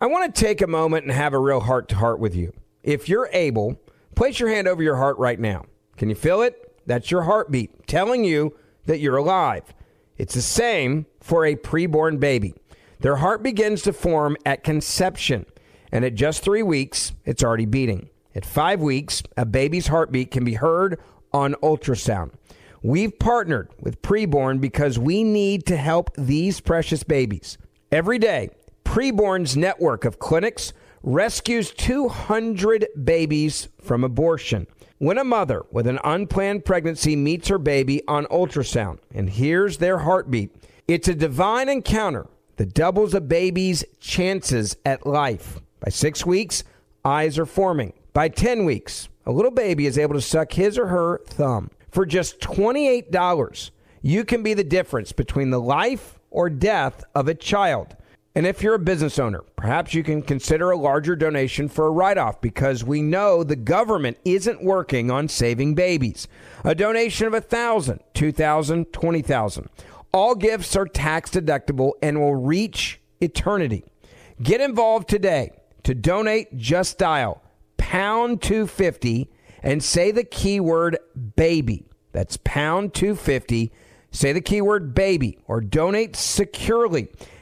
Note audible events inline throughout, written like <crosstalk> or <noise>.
I want to take a moment and have a real heart to heart with you. If you're able, place your hand over your heart right now. Can you feel it? That's your heartbeat telling you that you're alive. It's the same for a preborn baby. Their heart begins to form at conception, and at just three weeks, it's already beating. At five weeks, a baby's heartbeat can be heard on ultrasound. We've partnered with Preborn because we need to help these precious babies. Every day, Preborn's network of clinics rescues 200 babies from abortion. When a mother with an unplanned pregnancy meets her baby on ultrasound and hears their heartbeat, it's a divine encounter that doubles a baby's chances at life. By six weeks, eyes are forming. By 10 weeks, a little baby is able to suck his or her thumb. For just $28, you can be the difference between the life or death of a child. And if you're a business owner, perhaps you can consider a larger donation for a write off because we know the government isn't working on saving babies. A donation of $1,000, $2,000, $20,000. All gifts are tax deductible and will reach eternity. Get involved today. To donate, just dial pound 250 and say the keyword baby. That's pound 250. Say the keyword baby or donate securely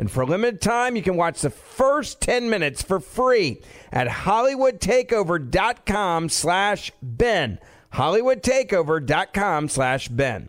And for a limited time, you can watch the first 10 minutes for free at hollywoodtakeover.com slash Ben. hollywoodtakeover.com slash Ben.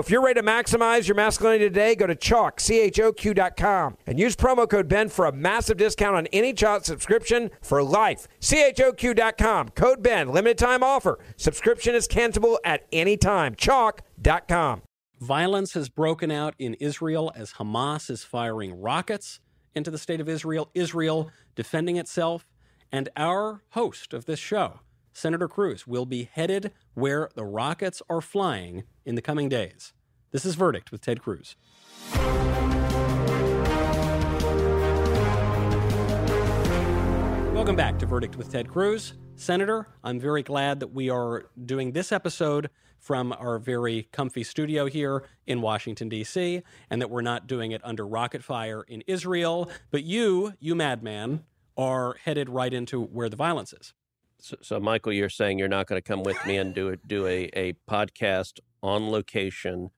if you're ready to maximize your masculinity today, go to C-H-O-Q.com, and use promo code Ben for a massive discount on any Choq subscription for life. C-H-O-Q.com, code Ben, limited time offer. Subscription is cancelable at any time. Choq.com. Violence has broken out in Israel as Hamas is firing rockets into the state of Israel, Israel defending itself. And our host of this show, Senator Cruz, will be headed where the rockets are flying in the coming days. This is Verdict with Ted Cruz. Welcome back to Verdict with Ted Cruz. Senator, I'm very glad that we are doing this episode from our very comfy studio here in Washington, D.C., and that we're not doing it under rocket fire in Israel. But you, you madman, are headed right into where the violence is. So, so Michael, you're saying you're not going to come with me and do a, do a, a podcast on location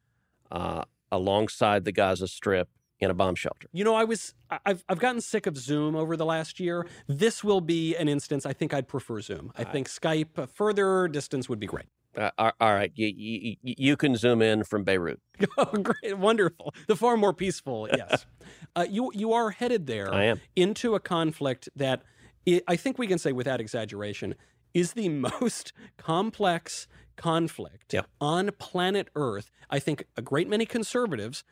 uh, alongside the Gaza Strip in a bomb shelter. You know, I was I've I've gotten sick of Zoom over the last year. This will be an instance. I think I'd prefer Zoom. I think Skype, a further distance would be great. Uh, all all right, you, you you can zoom in from Beirut. <laughs> oh, great, wonderful. The far more peaceful. Yes, <laughs> uh, you you are headed there. I am. into a conflict that i I think we can say without exaggeration is the <laughs> most complex conflict Yeah. on planet Earth. I think a great many conservatives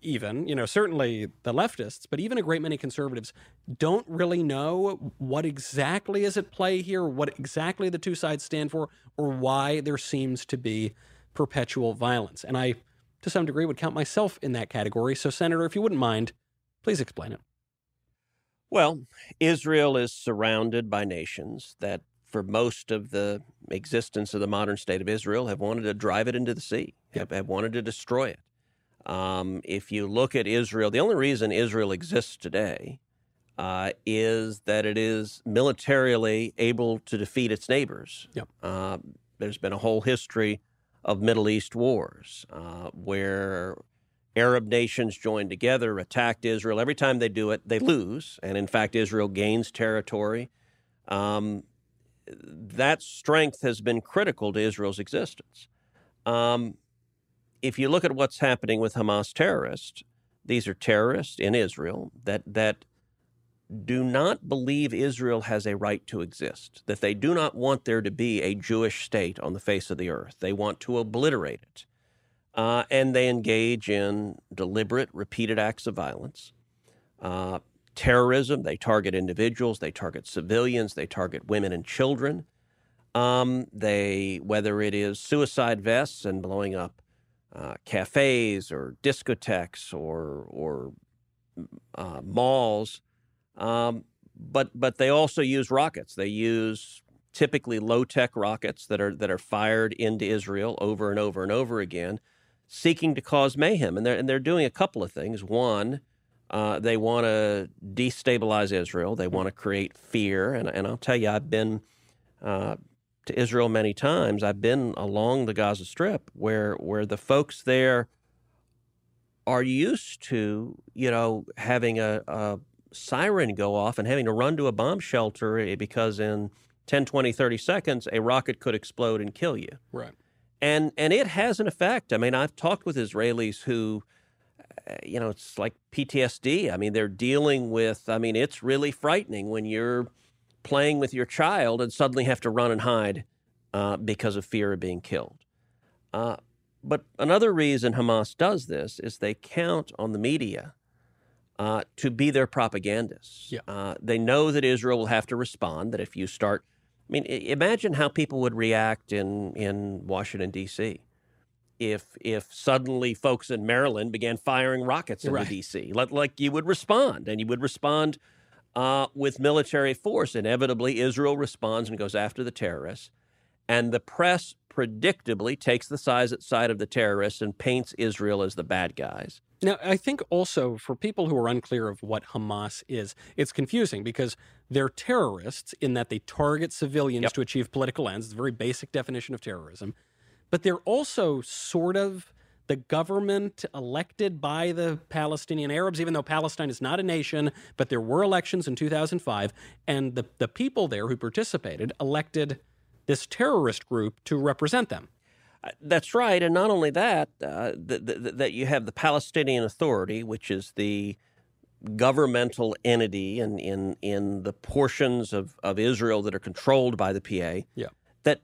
even, you know, certainly the leftists, but even a great many conservatives don't really know what exactly is at play here, what exactly the two sides stand for, or why there seems to be perpetual violence. And I, to some degree, would count myself in that category. So, Senator, if you wouldn't mind, please explain it. Well, Israel is surrounded by nations that, for most of the existence of the modern state of Israel, have wanted to drive it into the sea, have, have wanted to destroy it. Um, if you look at Israel, the only reason Israel exists today uh, is that it is militarily able to defeat its neighbors. Yep. Uh, there's been a whole history of Middle East wars uh, where Arab nations joined together, attacked Israel. Every time they do it, they lose. And in fact, Israel gains territory. Um, that strength has been critical to Israel's existence. Um, if you look at what's happening with Hamas terrorists, these are terrorists in Israel that that do not believe Israel has a right to exist, that they do not want there to be a Jewish state on the face of the earth. They want to obliterate it. Uh, and they engage in deliberate, repeated acts of violence. Uh, terrorism, they target individuals, they target civilians, they target women and children. Um, they, whether it is suicide vests and blowing up uh, cafes or discotheques or or uh, malls, um, but but they also use rockets. They use typically low tech rockets that are that are fired into Israel over and over and over again, seeking to cause mayhem. And they're and they're doing a couple of things. One. Uh, they want to destabilize Israel. They want to create fear, and, and I'll tell you, I've been uh, to Israel many times. I've been along the Gaza Strip where where the folks there are used to, you know, having a, a siren go off and having to run to a bomb shelter eh, because in 10, 20, 30 seconds a rocket could explode and kill you. Right. And and it has an effect. I mean, I've talked with Israelis who eh, you know, it's like PTSD. I mean, they're dealing with I mean, it's really frightening when you're playing with your child and suddenly have to run and hide uh, because of fear of being killed. Uh, but another reason Hamas does this is they count on the media uh, to be their propagandists. Yeah. Uh, they know that Israel will have to respond, that if you start, I mean, imagine how people would react in, in Washington, D.C. If, if suddenly folks in Maryland began firing rockets into Right. D.C., like, like you would respond, and you would respond uh, with military force. Inevitably, Israel responds and goes after the terrorists. And the press predictably takes the size side of the terrorists and paints Israel as the bad guys. Now, I think also for people who are unclear of what Hamas is, it's confusing because they're terrorists in that they target civilians Yep. to achieve political ends. It's a very basic definition of terrorism. But they're also sort of the government elected by the Palestinian Arabs, even though Palestine is not a nation, but there were elections in 2005. And the, the people there who participated elected this terrorist group to represent them. Uh, That's right, and not only that, uh, th- th- th- that you have the Palestinian Authority, which is the governmental entity in in in the portions of, of Israel that are controlled by the PA. Yeah. That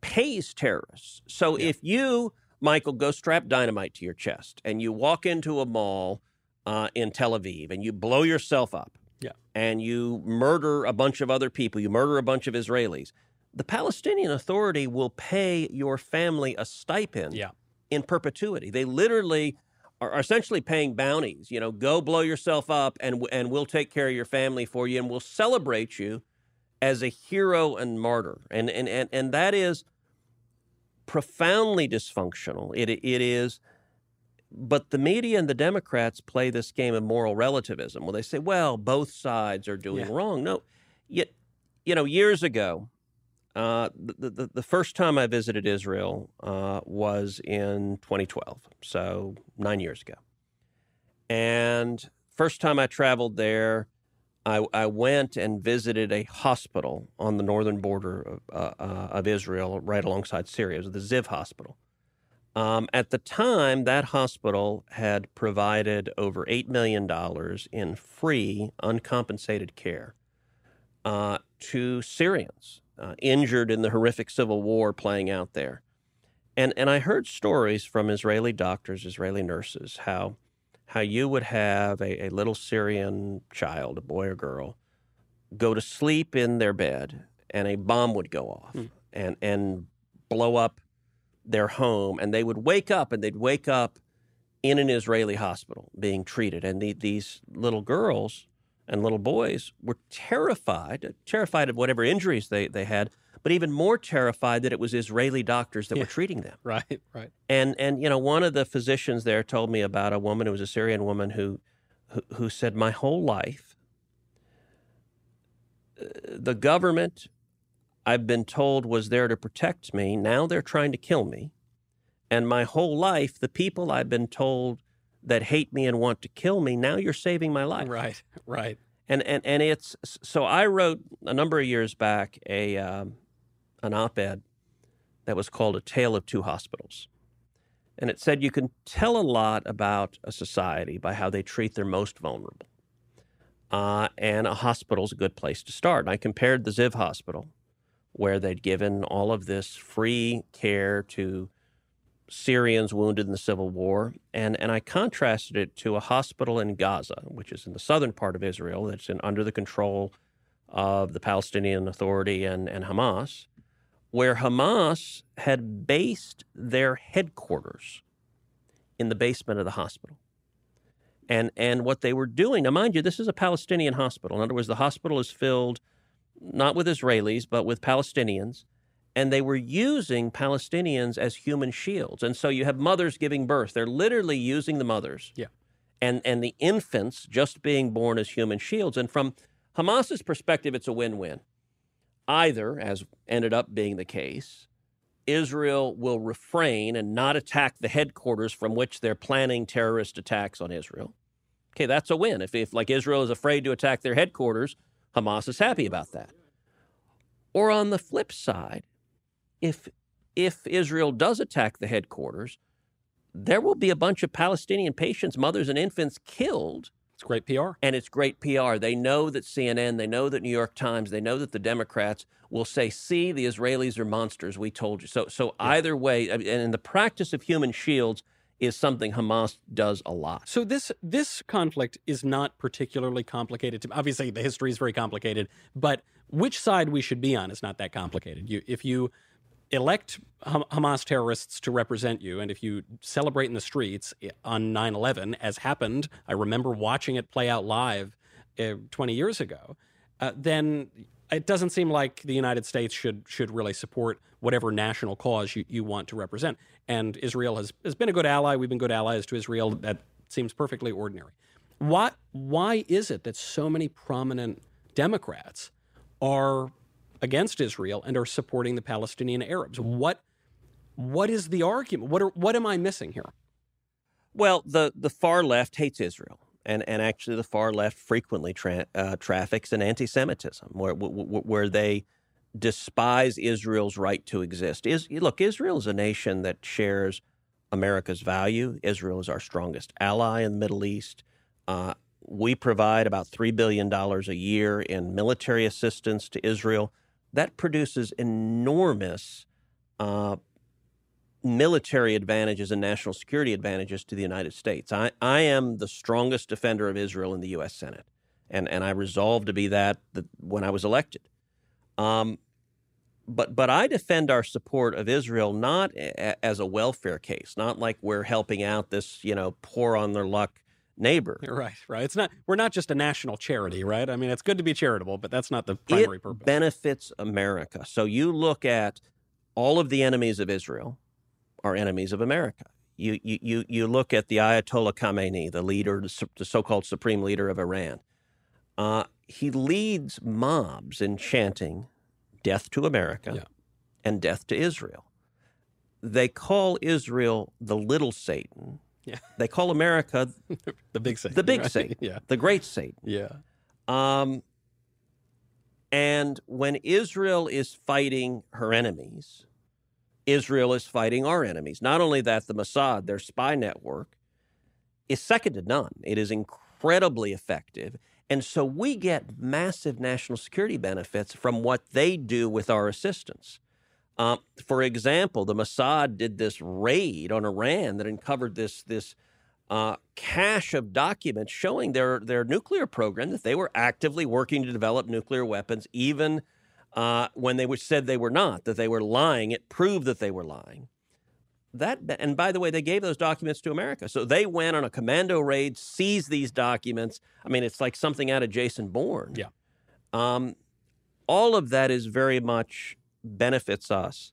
pays terrorists. So if you, Michael, go strap dynamite to your chest and you walk into a mall uh, in Tel Aviv and you blow yourself up. Yeah. And you murder a bunch of other people, you murder a bunch of Israelis. The Palestinian Authority will pay your family a stipend Yeah. in perpetuity. They literally are are essentially paying bounties. You know, go blow yourself up, and and we'll take care of your family for you, and we'll celebrate you as a hero and martyr. And and and and that is profoundly dysfunctional. It it is. But the media and the Democrats play this game of moral relativism. Well, they say, well, both sides are doing Yeah. wrong. No, yet, you know, years ago, uh, the, the, the first time I visited Israel uh, was in 2012, so nine years ago. And first time I traveled there, I, I went and visited a hospital on the northern border of, uh, uh, of Israel, right alongside Syria. The Ziv Hospital. Um, at the time, that hospital had provided over $8 million in free, uncompensated care uh, to Syrians uh, injured in the horrific civil war playing out there. And, and I heard stories from Israeli doctors, Israeli nurses, how how you would have a, a little Syrian child, a boy or girl, go to sleep in their bed and a bomb would go off Hmm. and, and blow up their home. And they would wake up and they'd wake up in an Israeli hospital being treated. And the, these little girls and little boys were terrified, terrified of whatever injuries they, they had, but even more terrified that it was Israeli doctors that Yeah. were treating them. <laughs> Right, right. And and you know, one of the physicians there told me about a woman who was a Syrian woman who who, who said, "My whole life, uh, the government I've been told was there to protect me. Now they're trying to kill me, and my whole life, the people I've been told that hate me and want to kill me, now you're saving my life." Right, right. and and and it's so I wrote a number of years back a um, an op-ed that was called "A Tale of Two Hospitals," and it said you can tell a lot about a society by how they treat their most vulnerable, uh, and a hospital is a good place to start. And I compared the Ziv Hospital, where they'd given all of this free care to Syrians wounded in the civil war, and, and I contrasted it to a hospital in Gaza, which is in the southern part of Israel, that's in, under the control of the Palestinian Authority and, and Hamas, where Hamas had based their headquarters in the basement of the hospital. And, and what they were doing, now mind you, this is a Palestinian hospital. In other words, the hospital is filled not with Israelis, but with Palestinians and they were using Palestinians as human shields. And so you have mothers giving birth. They're literally using the mothers. Yeah. And and the infants just being born as human shields. And from Hamas's perspective, it's a win-win. Either, as ended up being the case, Israel will refrain and not attack the headquarters from which they're planning terrorist attacks on Israel. Okay, that's a win. If, if like Israel is afraid to attack their headquarters, Hamas is happy about that. Or on the flip side, if if Israel does attack the headquarters, there will be a bunch of Palestinian patients, mothers and infants killed, It's great PR. and it's great PR. They know that CNN, they know that New York Times, they know that the Democrats will say, "See, the Israelis are monsters. We told you." So so either way, and in the practice of human shields is something Hamas does a lot. So this this conflict is not particularly complicated. To, obviously, the history is very complicated, but which side we should be on is not that complicated. You, if you elect Hamas terrorists to represent you, and if you celebrate in the streets on 9/11, as happened, I remember watching it play out live uh, 20 years ago. Uh, then it doesn't seem like the United States should should really support whatever national cause you, you want to represent. And Israel has, has been a good ally. We've been good allies to Israel. That seems perfectly ordinary. Why why is it that so many prominent Democrats are against Israel and are supporting the Palestinian Arabs? What what is the argument? What are, what am I missing here? Well, the, the far left hates Israel. And, and actually, the far left frequently tra- uh, traffics in anti Semitism, where, wh- wh- where they despise Israel's right to exist. Is, look, Israel is a nation that shares America's value. Israel is our strongest ally in the Middle East. Uh, we provide about $3 billion a year in military assistance to Israel. That produces enormous uh, military advantages and national security advantages to the United States. I, I am the strongest defender of Israel in the U.S. Senate, and, and I resolved to be that the, when I was elected. Um, but but I defend our support of Israel not a, as a welfare case, not like we're helping out this you know poor on their luck neighbor. Right, right. It's not we're not just a national charity, right? I mean, it's good to be charitable, but that's not the primary it purpose. benefits America. So you look at all of the enemies of Israel are enemies of America. You you you, you look at the Ayatollah Khamenei, the leader, the the so-called supreme leader of Iran. Uh, he leads mobs in chanting "Death to America" Yeah. and "Death to Israel." They call Israel the little Satan. Yeah. They call America <laughs> the big Satan. the big right? Satan, <laughs> Yeah. the great Satan. Yeah. Um, and when Israel is fighting her enemies, Israel is fighting our enemies. Not only that, the Mossad, their spy network, is second to none. It is incredibly effective. And so we get massive national security benefits from what they do with our assistance. Um, for example, the Mossad did this raid on Iran that uncovered this this uh, cache of documents showing their their nuclear program that they were actively working to develop nuclear weapons, even uh, when they were said they were not, that they were lying. It proved that they were lying. That and by the way, they gave those documents to America, so they went on a commando raid, seized these documents. I mean, it's like something out of Jason Bourne. Yeah. Um, all of that is very much benefits us.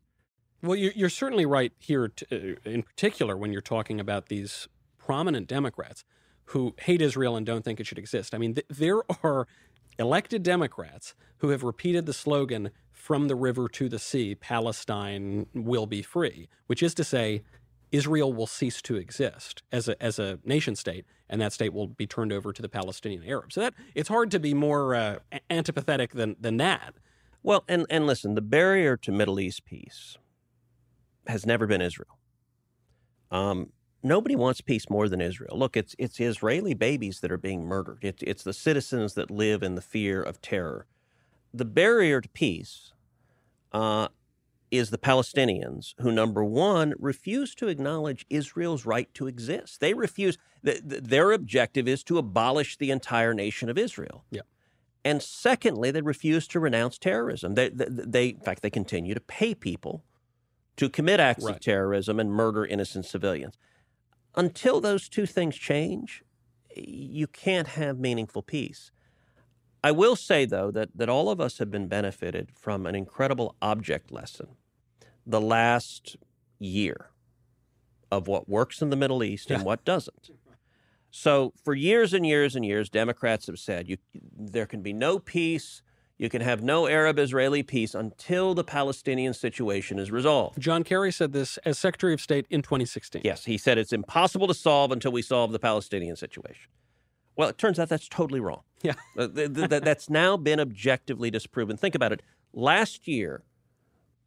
Well, you're, you're certainly right here, to, uh, in particular, when you're talking about these prominent Democrats who hate Israel and don't think it should exist. I mean, th- there are elected Democrats who have repeated the slogan from the river to the sea, Palestine will be free, which is to say, Israel will cease to exist as a, as a nation state, and that state will be turned over to the Palestinian Arabs. So that it's hard to be more uh, antipathetic than, than that. Well, and, and listen, the barrier to Middle East peace has never been Israel. Um, nobody wants peace more than Israel. Look, it's it's Israeli babies that are being murdered. It's it's the citizens that live in the fear of terror. The barrier to peace uh, is the Palestinians, who number one refuse to acknowledge Israel's right to exist. They refuse. Th- th- their objective is to abolish the entire nation of Israel. Yeah. And secondly, they refuse to renounce terrorism. They, they, they in fact, they continue to pay people to commit acts Right. of terrorism and murder innocent civilians until those two things change, you can't have meaningful peace. I will say, though, that, that all of us have been benefited from an incredible object lesson the last year of what works in the Middle East and what doesn't. So, for years and years and years, Democrats have said you, there can be no peace, you can have no Arab Israeli peace until the Palestinian situation is resolved. John Kerry said this as Secretary of State in 2016. Yes, he said it's impossible to solve until we solve the Palestinian situation. Well, it turns out that's totally wrong. Yeah. <laughs> Uh, th- th- th- that's now been objectively disproven. Think about it. Last year,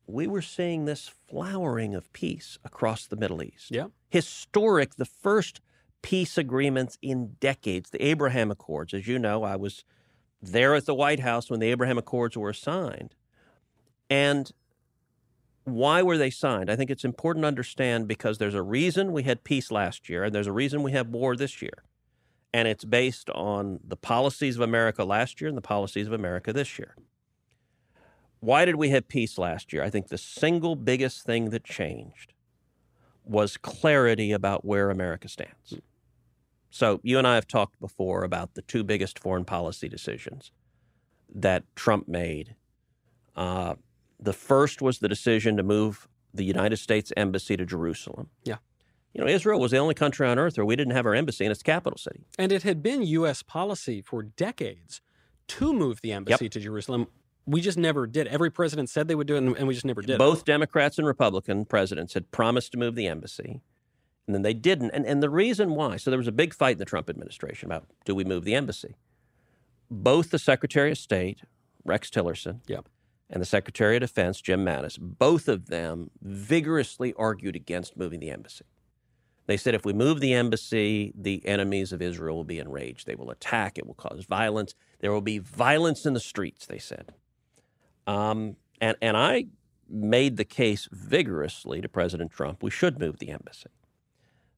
we were seeing this flowering of peace across the Middle East. Yeah. Historic, the first peace agreements in decades, the Abraham Accords. As you know, I was there at the White House when the Abraham Accords were signed. And why were they signed? I think it's important to understand because there's a reason we had peace last year and there's a reason we have war this year. And it's based on the policies of America last year and the policies of America this year. Why did we have peace last year? I think the single biggest thing that changed was clarity about where America stands. So, you and I have talked before about the two biggest foreign policy decisions that Trump made. Uh, the first was the decision to move the United States Embassy to Jerusalem. Yeah. You know, Israel was the only country on earth where we didn't have our embassy in its capital city. And it had been U.S. policy for decades to move the embassy to Jerusalem. We just never did. Every president said they would do it, and and we just never did. Both Democrats and Republican presidents had promised to move the embassy, and then they didn't. And, and the reason why so there was a big fight in the Trump administration about do we move the embassy? Both the Secretary of State, Rex Tillerson, Yep. and the Secretary of Defense, Jim Mattis, both of them vigorously argued against moving the embassy. They said if we move the embassy, the enemies of Israel will be enraged. They will attack. It will cause violence. There will be violence in the streets, they said. Um, and, and I made the case vigorously to President Trump we should move the embassy,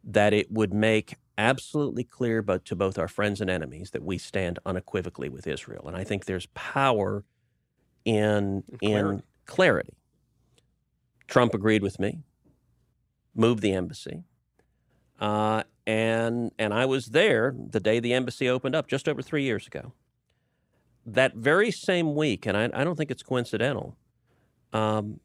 that it would make absolutely clear but to both our friends and enemies that we stand unequivocally with Israel. And I think there's power in, in Clarity. clarity. Trump agreed with me, moved the embassy. Uh, and and I was there the day the embassy opened up, just over three years ago. That very same week, and I, I don't think it's coincidental. Um,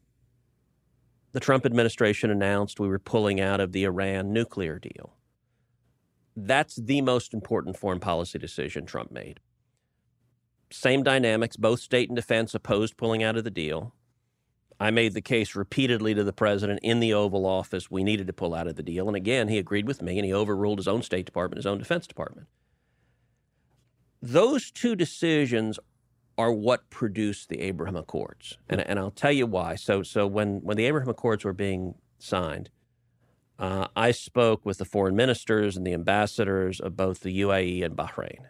the Trump administration announced we were pulling out of the Iran nuclear deal. That's the most important foreign policy decision Trump made. Same dynamics, both state and defense opposed pulling out of the deal. I made the case repeatedly to the president in the Oval Office we needed to pull out of the deal. And again, he agreed with me and he overruled his own State Department, his own Defense Department. Those two decisions are what produced the Abraham Accords. And, and I'll tell you why. So, so when, when the Abraham Accords were being signed, uh, I spoke with the foreign ministers and the ambassadors of both the UAE and Bahrain.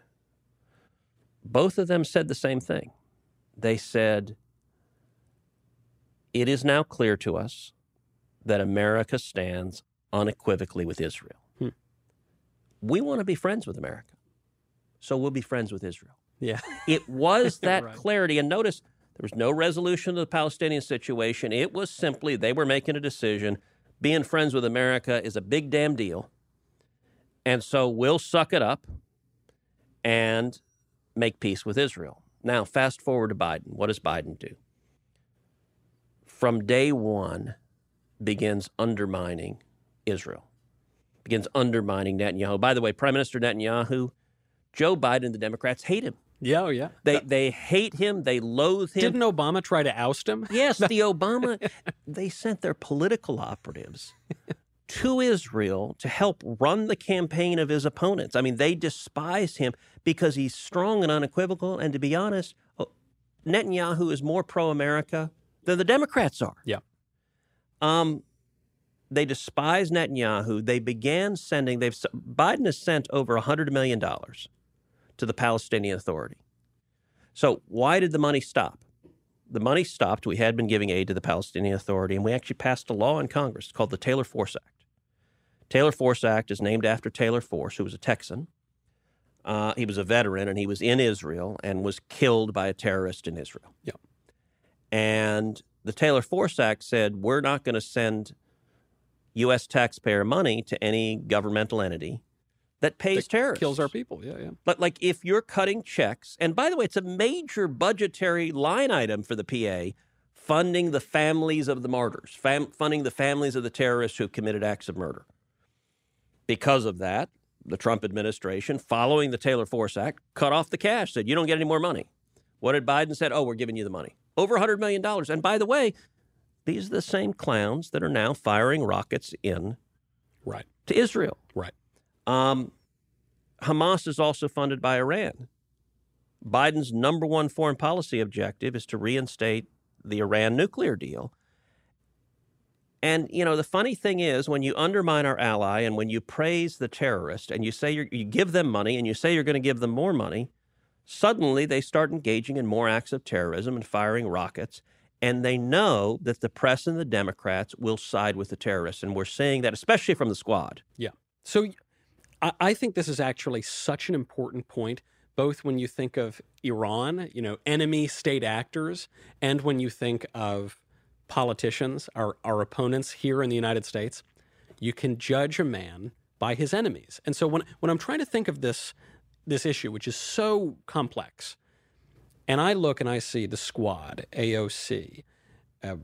Both of them said the same thing. They said, it is now clear to us that America stands unequivocally with Israel. Hmm. we want to be friends with America. So we'll be friends with Israel. Yeah. <laughs> It was <laughs> that Right. clarity. And notice there was no resolution to the Palestinian situation. It was simply they were making a decision. Being friends with America is a big damn deal. And so we'll suck it up and make peace with Israel. Now, fast forward to Biden. What does Biden do? From day one, begins undermining Israel, begins undermining Netanyahu. By the way, Prime Minister Netanyahu, Joe Biden, and the Democrats hate him. Yeah, oh yeah. They they hate him. They loathe him. Didn't Obama try to oust him? yes, <laughs> the Obama. They sent their political operatives <laughs> to Israel to help run the campaign of his opponents. I mean, they despise him because he's strong and unequivocal. And to be honest, oh, Netanyahu is more pro-America than the Democrats are. Yeah. Um, they despise Netanyahu. They began sending. They've Biden has sent over hundred million dollars to the Palestinian Authority. So why did the money stop? The money stopped. We had been giving aid to the Palestinian Authority, and we actually passed a law in Congress called the Taylor Force Act. Taylor Force Act is named after Taylor Force, who was a Texan. Uh, he was a veteran, and he was in Israel and was killed by a terrorist in Israel. Yeah. And the Taylor Force Act said we're not going to send U.S. taxpayer money to any governmental entity that pays That terrorists. Kills our people. Yeah, yeah. But like if you're cutting checks, and by the way, it's a major budgetary line item for the PA, funding the families of the martyrs, fam- funding the families of the terrorists who have committed acts of murder. Because of that, the Trump administration, following the Taylor Force Act, cut off the cash, said you don't get any more money. What did Biden said? Oh, we're giving you the money. Over $100 million. And by the way, these are the same clowns that are now firing rockets in Right. to Israel. Right. Um, Hamas is also funded by Iran. Biden's number one foreign policy objective is to reinstate the Iran nuclear deal. And, you know, the funny thing is when you undermine our ally and when you praise the terrorist and you say you give them money and you say you're going to give them more money, suddenly they start engaging in more acts of terrorism and firing rockets. And they know that the press and the Democrats will side with the terrorists. And we're seeing that, especially from the squad. Yeah. So I, I think this is actually such an important point, both when you think of Iran, you know, enemy state actors, and when you think of politicians, our, our opponents here in the United States. You can judge a man by his enemies. And so when, when I'm trying to think of this, this issue, which is so complex, and I look and I see the squad, AOC, uh,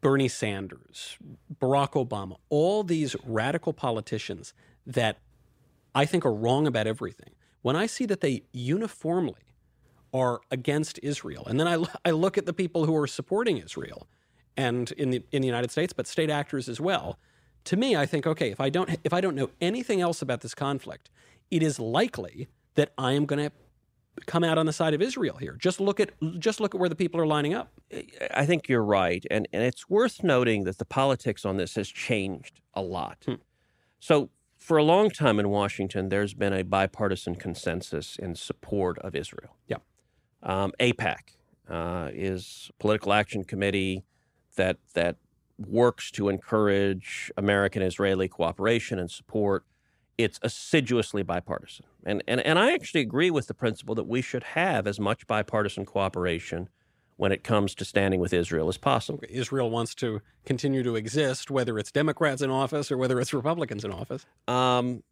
Bernie Sanders, Barack Obama, all these radical politicians that I think are wrong about everything. When I see that they uniformly are against Israel, and then I, I look at the people who are supporting Israel, and in the in the United States, but state actors as well. To me, I think, okay, if I don't if I don't know anything else about this conflict, it is likely that I am going to come out on the side of Israel here. Just look at just look at where the people are lining up. I think you're right. And, and it's worth noting that the politics on this has changed a lot. Hmm. So, for a long time in Washington, there's been a bipartisan consensus in support of Israel. Yeah. Um, AIPAC uh, is a political action committee that, that works to encourage American Israeli cooperation and support. It's assiduously bipartisan. And, and, and I actually agree with the principle that we should have as much bipartisan cooperation when it comes to standing with Israel as possible. Israel wants to continue to exist, whether it's Democrats in office or whether it's Republicans in office. Um,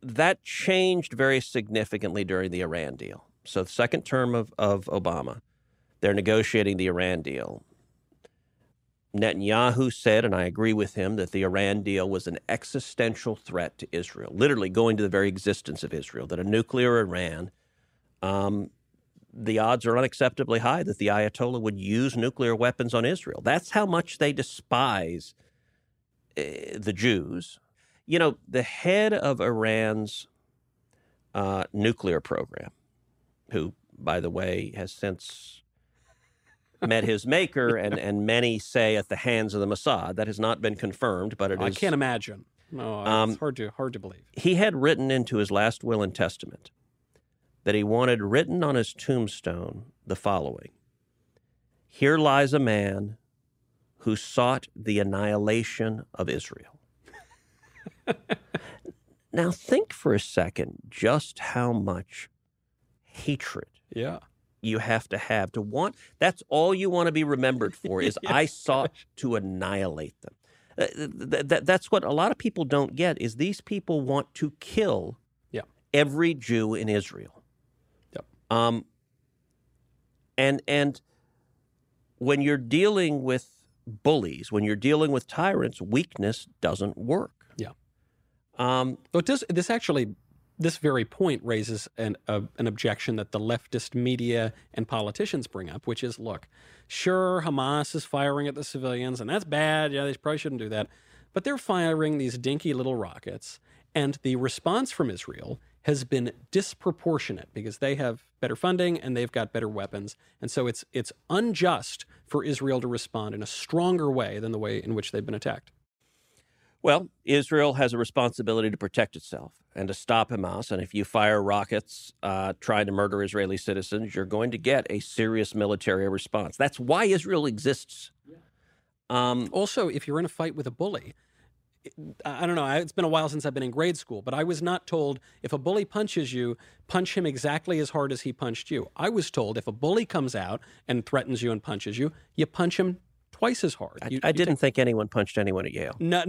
that changed very significantly during the Iran deal. So, the second term of, of Obama, they're negotiating the Iran deal. Netanyahu said, and I agree with him, that the Iran deal was an existential threat to Israel, literally going to the very existence of Israel, that a nuclear Iran, um, the odds are unacceptably high that the Ayatollah would use nuclear weapons on Israel. That's how much they despise uh, the Jews. You know, the head of Iran's uh, nuclear program, who, by the way, has since met his maker, <laughs> and, and many say at the hands of the Mossad. That has not been confirmed, but it is. I can't imagine. No, Um, it's hard to hard to believe. He had written into his last will and testament that he wanted written on his tombstone the following Here lies a man who sought the annihilation of Israel. <laughs> now, think for a second just how much hatred Yeah. you have to have to want. That's all you want to be remembered <laughs> for is I sought to annihilate them. Uh, th- th- that's what a lot of people don't get is these people want to kill Yeah. every Jew in Israel. Um, and and when you're dealing with bullies, when you're dealing with tyrants, weakness doesn't work. Yeah. Um, But does this actually, this very point raises an an objection that the leftist media and politicians bring up, which is, look, sure, Hamas is firing at the civilians, and that's bad. Yeah, they probably shouldn't do that, but they're firing these dinky little rockets, and the response from Israel has been disproportionate because they have better funding and they've got better weapons, and so it's it's unjust for Israel to respond in a stronger way than the way in which they've been attacked. Well, Israel has a responsibility to protect itself and to stop Hamas. And if you fire rockets uh, trying to murder Israeli citizens, you're going to get a serious military response. That's why Israel exists. Um, Also, if you're in a fight with a bully, I I don't know. It's been a while since I've been in grade school, but I was not told if a bully punches you, punch him exactly as hard as he punched you. I was told if a bully comes out and threatens you and punches you, you punch him twice as hard. I, You- I you didn't think anyone punched anyone at Yale. take- <laughs> not,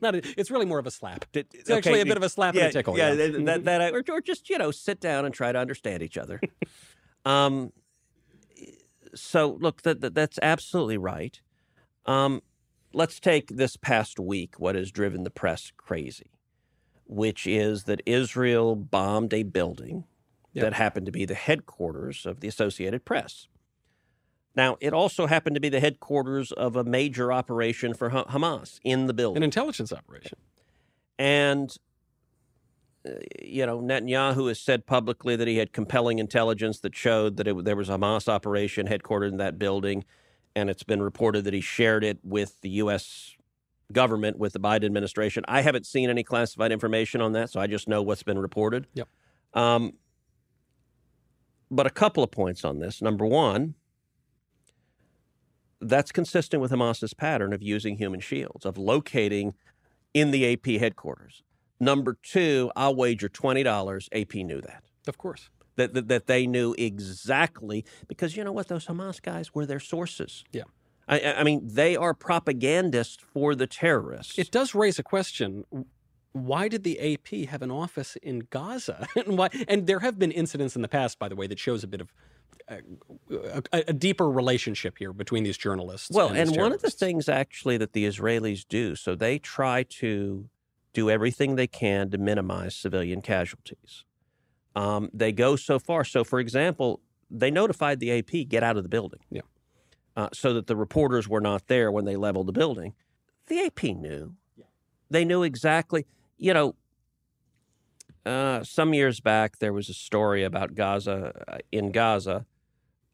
not. a- It's really more of a slap. Did- It's actually a bit of a slap yeah, and a tickle. Yeah, yeah. that, that, that I- or, or just you know sit down and try to understand each other. <laughs> um, so look, that, that that's absolutely right. Um, let's take this past week. What has driven the press crazy, which is that Israel bombed a building Yep. that happened to be the headquarters of the Associated Press. Now, it also happened to be the headquarters of a major operation for Hamas in the building. An intelligence operation. And, uh, you know, Netanyahu has said publicly that he had compelling intelligence that showed that it, there was a Hamas operation headquartered in that building. And it's been reported that he shared it with the U.S. government, with the Biden administration. I haven't seen any classified information on that, so I just know what's been reported. Yep. Um, but a couple of points on this. Number one, that's consistent with Hamas's pattern of using human shields, of locating in the AP headquarters. Number two, I'll wager $20 AP knew that. Of course. That, that, that they knew exactly, because you know what? Those Hamas guys were their sources. Yeah. I- I, mean, they are propagandists for the terrorists. It does raise a question. Why did the AP have an office in Gaza? <laughs> and why? And there have been incidents in the past, by the way, that shows a bit of uh, a, a deeper relationship here between these journalists. Well, and, and, one of the things actually that the Israelis do, so they try to do everything they can to minimize civilian casualties. Um, they go so far. So, for example, they notified the AP get out of the building. Yeah. Uh, so that the reporters were not there when they leveled the building. The AP knew. Yeah. They knew exactly. You know, uh, some years back there was a story about Gaza uh, in Gaza.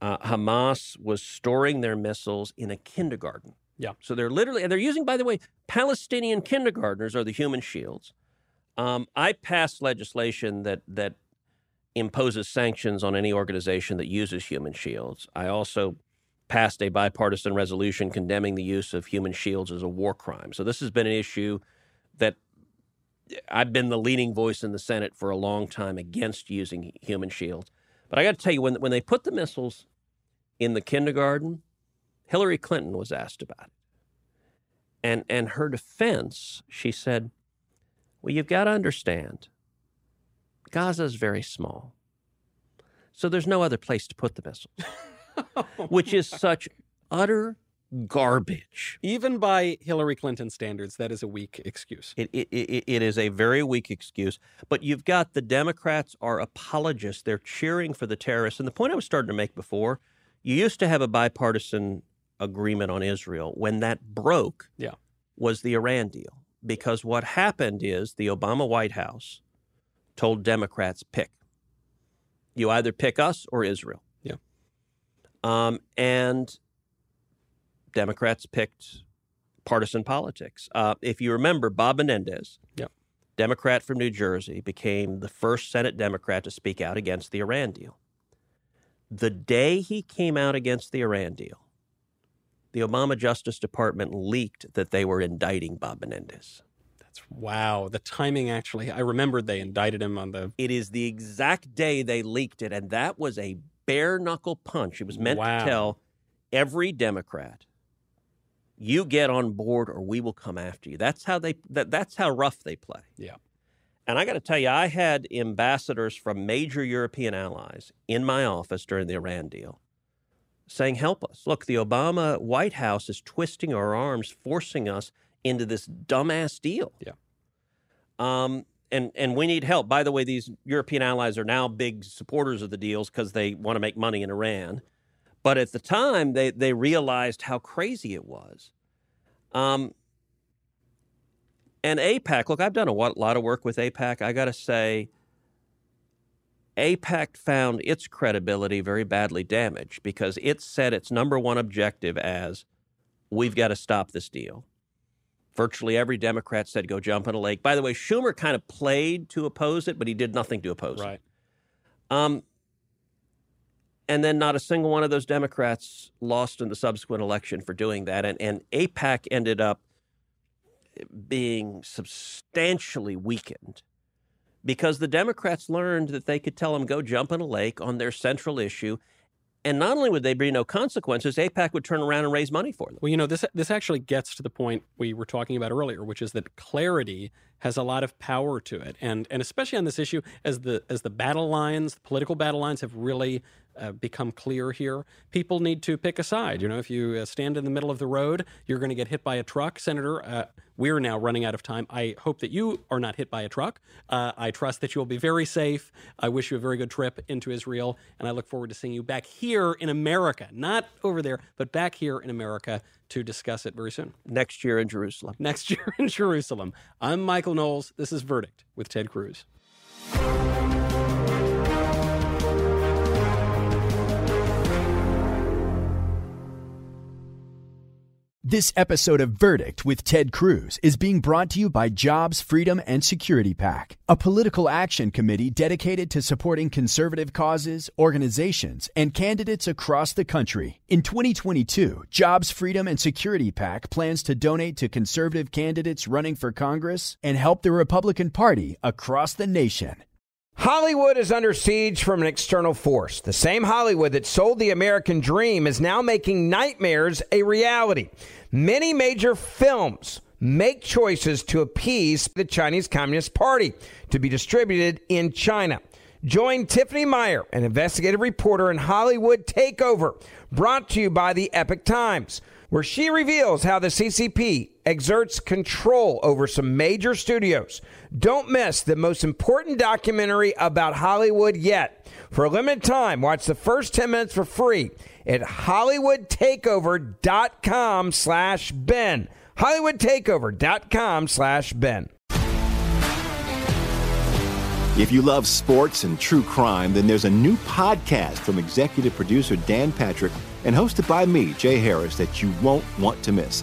Uh, Hamas was storing their missiles in a kindergarten. Yeah. So they're literally, and they're using, by the way, Palestinian kindergartners are the human shields. Um, I passed legislation that that imposes sanctions on any organization that uses human shields. I also passed a bipartisan resolution condemning the use of human shields as a war crime. So this has been an issue that I've been the leading voice in the Senate for a long time against using human shields. But I got to tell you, when when they put the missiles in the kindergarten, Hillary Clinton was asked about it, and and her defense, she said, "Well, you've got to understand, Gaza is very small, so there's no other place to put the missiles, <laughs> oh which is such utter garbage." even by Hillary Clinton standards, that is a weak excuse. It, it, it, it is a very weak excuse. But you've got the Democrats are apologists. They're cheering for the terrorists. And the point I was starting to make before, you used to have a bipartisan agreement on Israel. When that broke, Yeah. was the Iran deal. Because what happened is the Obama White House told Democrats pick. You either pick us or Israel. Yeah. Um, and Democrats picked partisan politics. Uh, if you remember, Bob Menendez, Yep. Democrat from New Jersey, became the first Senate Democrat to speak out against the Iran deal. The day he came out against the Iran deal, the Obama Justice Department leaked that they were indicting Bob Menendez. That's wow. The timing actually, I remembered they indicted him on the. It is the exact day they leaked it, and that was a bare knuckle punch. It was meant Wow. to tell every Democrat, "You get on board, or we will come after you." That's how they. That, that's how rough they play. Yeah. And I got to tell you, I had ambassadors from major European allies in my office during the Iran deal saying, Help us. Look, the Obama White House is twisting our arms, forcing us into this dumbass deal. Yeah. Um, and, and we need help. By the way, these European allies are now big supporters of the deals because they want to make money in Iran. But at the time, they, they realized how crazy it was. Um, and AIPAC, look, I've done a lot of work with AIPAC. I got to say, AIPAC found its credibility very badly damaged because it set its number one objective as we've got to stop this deal. Virtually every Democrat said go jump in a lake. By the way, Schumer kind of played to oppose it, but he did nothing to oppose Right. it. Um, and then not a single one of those Democrats lost in the subsequent election for doing that. And, and AIPAC ended up being substantially weakened because the Democrats learned that they could tell them go jump in a lake on their central issue. And not only would they be no consequences, AIPAC would turn around and raise money for them. Well, you know, this this actually gets to the point we were talking about earlier, which is that clarity has a lot of power to it, and and especially on this issue, as the as the battle lines, the political battle lines have really uh, become clear here. People need to pick a side. You know, if you uh, stand in the middle of the road, you're going to get hit by a truck. Senator, uh, we're now running out of time. I hope that you are not hit by a truck. Uh, I trust that you will be very safe. I wish you a very good trip into Israel, and I look forward to seeing you back here in America, not over there, but back here in America to discuss it very soon. Next year in Jerusalem. Next <laughs> year in Jerusalem. I'm Michael Knowles. This is Verdict with Ted Cruz. This episode of Verdict with Ted Cruz is being brought to you by Jobs, Freedom, and Security PAC, a political action committee dedicated to supporting conservative causes, organizations, and candidates across the country. In 2022, Jobs, Freedom, and Security PAC plans to donate to conservative candidates running for Congress and help the Republican Party across the nation. Hollywood is under siege from an external force. The same Hollywood that sold the American dream is now making nightmares a reality. Many major films make choices to appease the Chinese Communist Party to be distributed in China. Join Tiffany Meier, an investigative reporter in Hollywood Takeover, brought to you by the Epoch Times, where she reveals how the CCP exerts control over some major studios. Don't miss the most important documentary about Hollywood yet. For a limited time, watch the first 10 minutes for free at hollywoodtakeover.com slash Ben. hollywoodtakeover.com slash Ben. If you love sports and true crime, then there's a new podcast from executive producer Dan Patrick and hosted by me, Jay Harris, that you won't want to miss.